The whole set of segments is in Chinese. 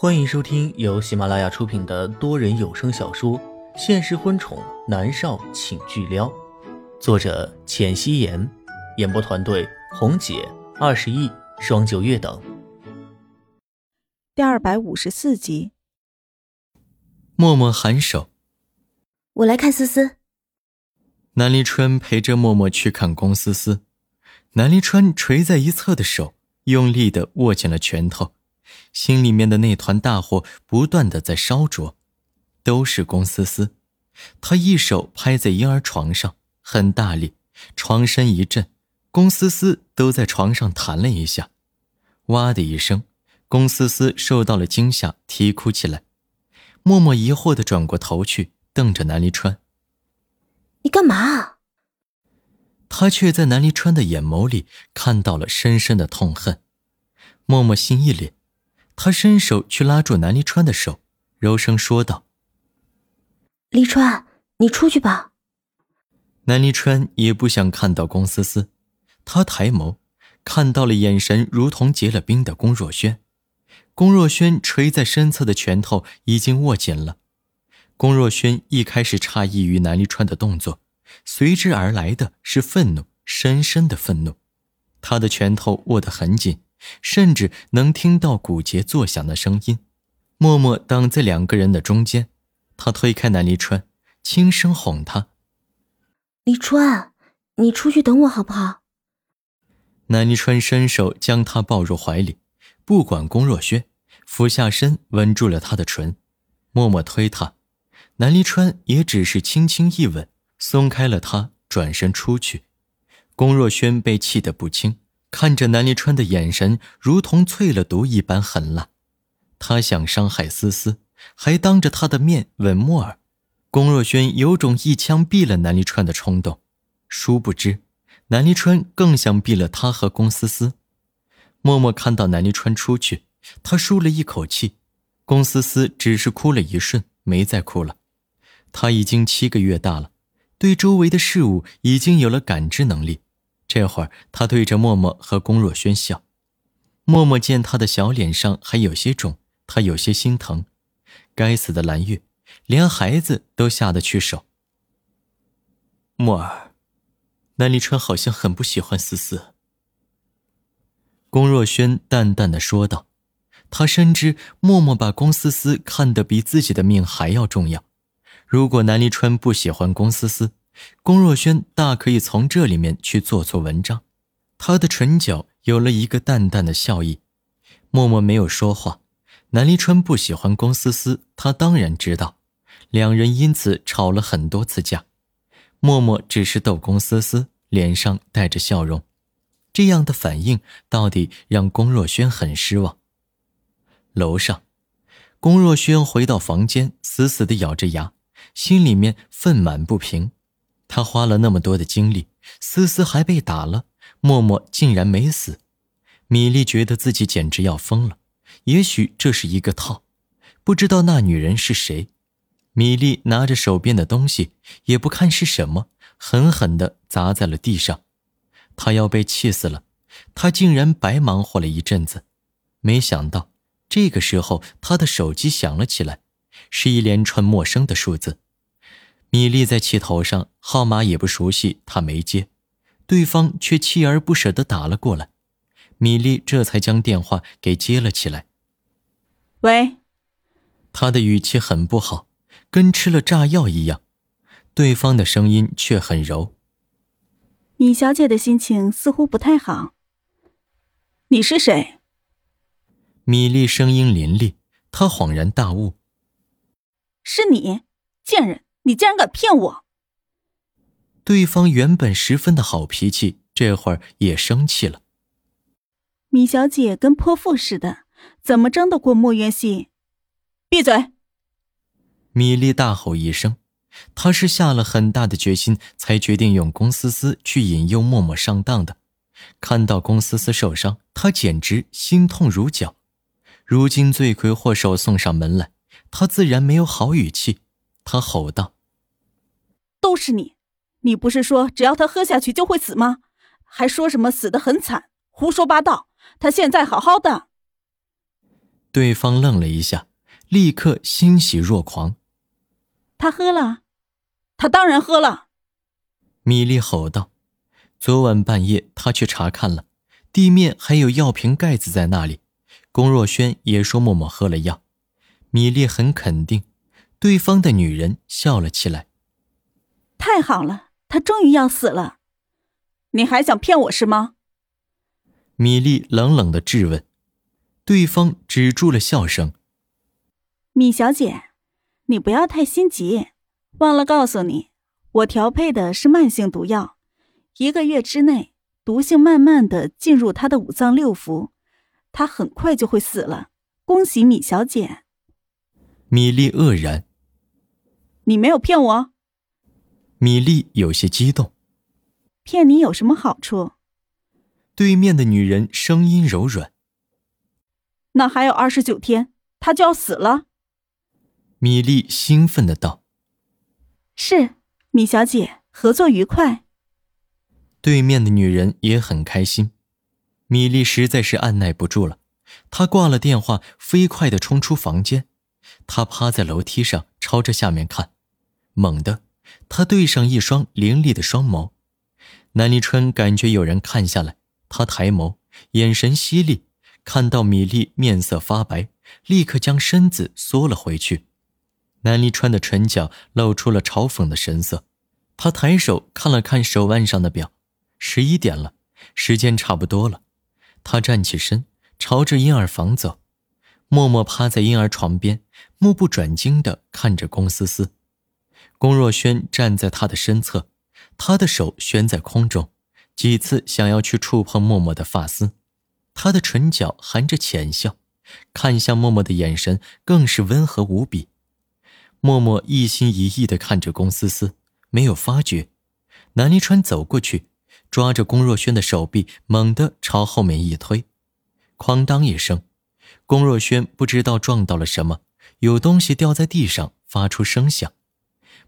欢迎收听由喜马拉雅出品的多人有声小说《现实婚宠男少请巨撩》，作者：浅汐颜，演播团队：红姐、二十亿、双九月等。第二百五十四集，默默颔首，我来看思思。南离川陪着默默去看龚思思，南离川垂在一侧的手用力的握紧了拳头。心里面的那团大火不断的在烧灼，都是龚思思。他一手拍在婴儿床上，很大力，床身一震，龚思思都在床上弹了一下。哇的一声，龚思思受到了惊吓，啼哭起来。默默疑惑的转过头去，瞪着南离川：“你干嘛？”他却在南离川的眼眸里看到了深深的痛恨。默默心一凛。他伸手去拉住南离川的手，柔声说道：“离川，你出去吧。”南离川也不想看到龚思思，他抬眸，看到了眼神如同结了冰的龚若轩。龚若轩垂在身侧的拳头已经握紧了。龚若轩一开始诧异于南离川的动作，随之而来的是愤怒，深深的愤怒。他的拳头握得很紧。甚至能听到骨节作响的声音。默默挡在两个人的中间，他推开南离川，轻声哄他：“离川，你出去等我好不好？”南离川伸手将她抱入怀里，不管龚若轩，俯下身吻住了她的唇。默默推他，南离川也只是轻轻一吻，松开了他，转身出去。龚若轩被气得不轻。看着南离川的眼神，如同淬了毒一般狠辣。他想伤害思思，还当着他的面吻默儿。龚若轩有种一枪毙了南离川的冲动，殊不知，南离川更想毙了他和龚思思。默默看到南离川出去，他舒了一口气。龚思思只是哭了一瞬，没再哭了。他已经七个月大了，对周围的事物已经有了感知能力。这会儿，他对着默默和龚若轩笑。默默见他的小脸上还有些肿，他有些心疼。该死的蓝月，连孩子都下得去手。默儿，南离川好像很不喜欢思思。龚若轩淡淡的说道。他深知默默把龚思思看得比自己的命还要重要。如果南离川不喜欢龚思思，龚若轩大可以从这里面去做做文章，他的唇角有了一个淡淡的笑意。默默没有说话。南离川不喜欢龚思思，他当然知道，两人因此吵了很多次架。默默只是逗龚思思，脸上带着笑容，这样的反应到底让龚若轩很失望。楼上，龚若轩回到房间，死死地咬着牙，心里面愤满不平。他花了那么多的精力，思思还被打了，默默竟然没死。米粒觉得自己简直要疯了，也许这是一个套，不知道那女人是谁。米粒拿着手边的东西，也不看是什么，狠狠地砸在了地上。他要被气死了，他竟然白忙活了一阵子。没想到这个时候，他的手机响了起来，是一连串陌生的数字。米粒在气头上，号码也不熟悉，他没接，对方却锲而不舍地打了过来。米粒这才将电话给接了起来。喂，他的语气很不好，跟吃了炸药一样。对方的声音却很柔。米小姐的心情似乎不太好。你是谁？米粒声音凌厉，她恍然大悟。是你，贱人！你竟然敢骗我！对方原本十分的好脾气，这会儿也生气了。米小姐跟泼妇似的，怎么争得过莫元熙？闭嘴！米粒大吼一声，她是下了很大的决心，才决定用龚思思去引诱默默上当的。看到龚思思受伤，她简直心痛如绞。如今罪魁祸首送上门来，她自然没有好语气。她吼道。都是你！你不是说只要他喝下去就会死吗？还说什么死得很惨，胡说八道！他现在好好的。对方愣了一下，立刻欣喜若狂。他喝了，他当然喝了。米莉吼道：“昨晚半夜，他去查看了，地面还有药瓶盖子在那里。龚若轩也说默默喝了药。”米莉很肯定，对方的女人笑了起来。太好了，他终于要死了。你还想骗我是吗？米莉冷冷的质问。对方止住了笑声。米小姐，你不要太心急。忘了告诉你，我调配的是慢性毒药，一个月之内，毒性慢慢的进入他的五脏六腑，他很快就会死了。恭喜米小姐。米莉愕然。你没有骗我？米粒有些激动。骗你有什么好处？对面的女人声音柔软。那还有二十九天，他就要死了。米粒兴奋的道：“是，米小姐，合作愉快。”对面的女人也很开心。米粒实在是按耐不住了，她挂了电话，飞快的冲出房间。她趴在楼梯上，朝着下面看。猛地，他对上一双凌厉的双眸。南离川感觉有人看下来，他抬眸，眼神犀利。看到米粒面色发白，立刻将身子缩了回去。南离川的唇角露出了嘲讽的神色，他抬手看了看手腕上的表，十一点了，时间差不多了。他站起身，朝着婴儿房走。默默趴在婴儿床边，目不转睛地看着龚思思。龚若轩站在他的身侧，他的手悬在空中，几次想要去触碰默默的发丝。他的唇角含着浅笑，看向默默的眼神更是温和无比。默默一心一意地看着龚思思，没有发觉。南离川走过去，抓着龚若轩的手臂，猛地朝后面一推，哐当一声，龚若轩不知道撞到了什么，有东西掉在地上，发出声响。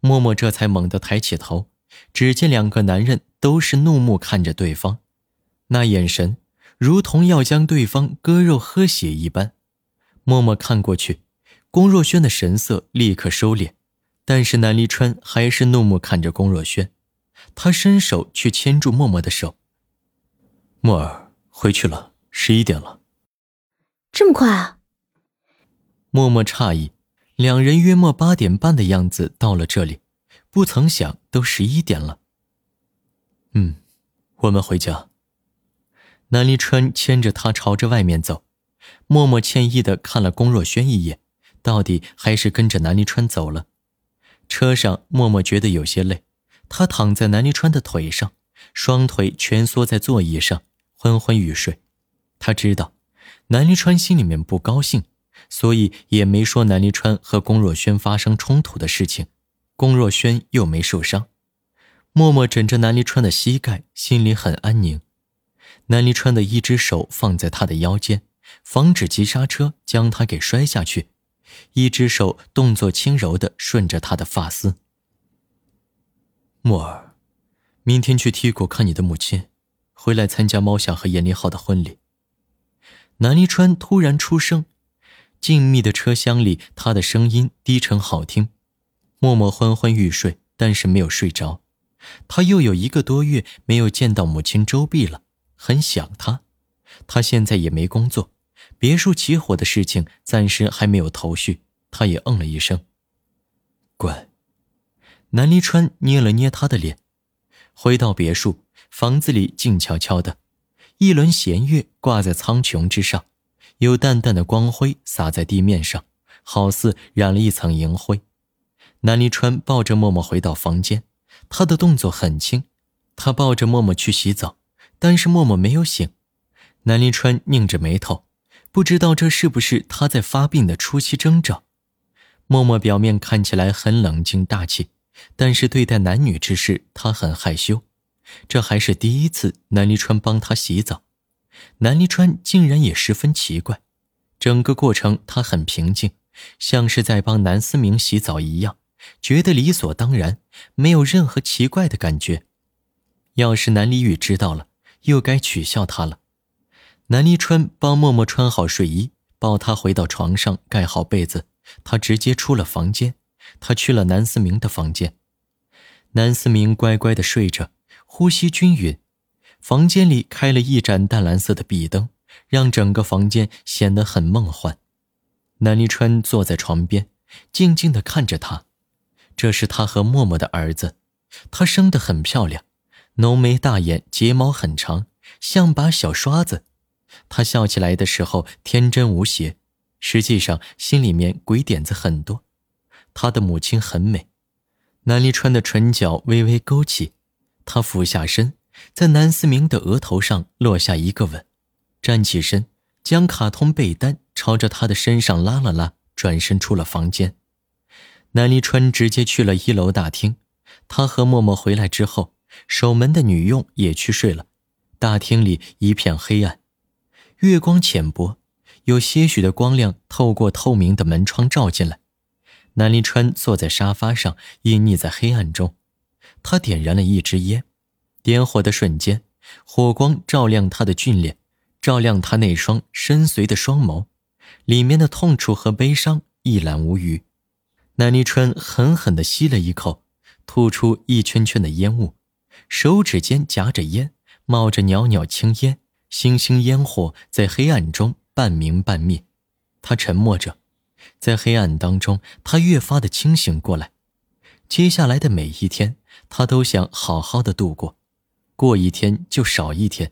默默这才猛地抬起头，只见两个男人都是怒目看着对方，那眼神。如同要将对方割肉喝血一般，默默看过去，龚若轩的神色立刻收敛，但是南离川还是怒目看着龚若轩，他伸手去牵住默默的手。默儿，回去了，十一点了，这么快啊？默默诧异，两人约莫八点半的样子到了这里，不曾想都十一点了。嗯，我们回家。南离川牵着他朝着外面走，默默歉意的看了龚若轩一眼，到底还是跟着南离川走了。车上，默默觉得有些累，他躺在南离川的腿上，双腿蜷缩在座椅上，昏昏欲睡。他知道南离川心里面不高兴，所以也没说南离川和龚若轩发生冲突的事情。龚若轩又没受伤，默默枕着南离川的膝盖，心里很安宁。南离川的一只手放在他的腰间，防止急刹车将他给摔下去；一只手动作轻柔的顺着他的发丝。墨儿，明天去 T 谷看你的母亲，回来参加猫夏和严立浩的婚礼。南离川突然出声，静谧的车厢里，他的声音低沉好听。默默昏昏欲睡，但是没有睡着。他又有一个多月没有见到母亲周碧了。很想她，他现在也没工作，别墅起火的事情暂时还没有头绪。他也嗯了一声，乖。南离川捏了捏他的脸，回到别墅，房子里静悄悄的，一轮弦月挂在苍穹之上，有淡淡的光辉洒在地面上，好似染了一层银灰。南离川抱着默默回到房间，他的动作很轻，他抱着默默去洗澡。但是默默没有醒，南临川拧着眉头，不知道这是不是他在发病的初期征兆。默默表面看起来很冷静大气，但是对待男女之事，他很害羞。这还是第一次南离川帮他洗澡，南离川竟然也十分奇怪。整个过程他很平静，像是在帮南思明洗澡一样，觉得理所当然，没有任何奇怪的感觉。要是南离宇知道了，又该取笑他了。南离川帮默默穿好睡衣，抱他回到床上，盖好被子，他直接出了房间。他去了南思明的房间，南思明乖乖的睡着，呼吸均匀。房间里开了一盏淡蓝色的壁灯，让整个房间显得很梦幻。南离川坐在床边，静静的看着他。这是他和默默的儿子，他生得很漂亮，浓眉大眼，睫毛很长，像把小刷子。他笑起来的时候天真无邪，实际上心里面鬼点子很多。他的母亲很美，南离川的唇角微微勾起，他俯下身，在南思明的额头上落下一个吻，站起身，将卡通被单朝着他的身上拉了拉，转身出了房间。南离川直接去了一楼大厅，他和默默回来之后，守门的女佣也去睡了，大厅里一片黑暗，月光浅薄，有些许的光亮透过透明的门窗照进来。南离川坐在沙发上，隐匿在黑暗中。他点燃了一支烟，点火的瞬间，火光照亮他的俊脸，照亮他那双深邃的双眸，里面的痛楚和悲伤一览无余。南离川狠狠地吸了一口，吐出一圈圈的烟雾，手指间夹着烟，冒着袅袅青烟，星星烟火在黑暗中半明半灭。他沉默着。在黑暗当中，他越发的清醒过来。接下来的每一天，他都想好好的度过，过一天就少一天。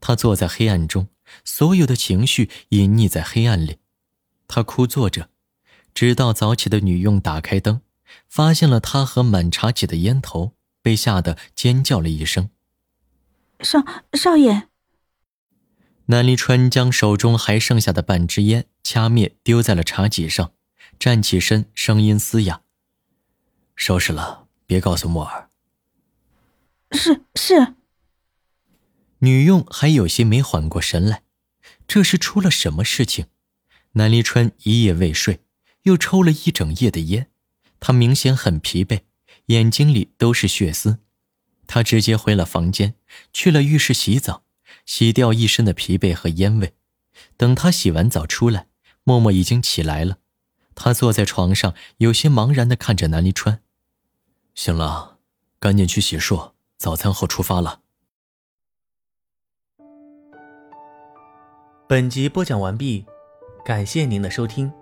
他坐在黑暗中，所有的情绪隐匿在黑暗里。他枯坐着，直到早起的女佣打开灯，发现了他和满茶几的烟头，被吓得尖叫了一声：“少少爷！”南离川将手中还剩下的半支烟掐灭，丢在了茶几上，站起身，声音嘶哑：“收拾了，别告诉莫尔。”“是是。”女佣还有些没缓过神来，这是出了什么事情？南离川一夜未睡，又抽了一整夜的烟，他明显很疲惫，眼睛里都是血丝。他直接回了房间，去了浴室洗澡。洗掉一身的疲惫和烟味，等他洗完澡出来，默默已经起来了。他坐在床上，有些茫然的看着南离川。行了，赶紧去洗漱，早餐后出发了。本集播讲完毕，感谢您的收听。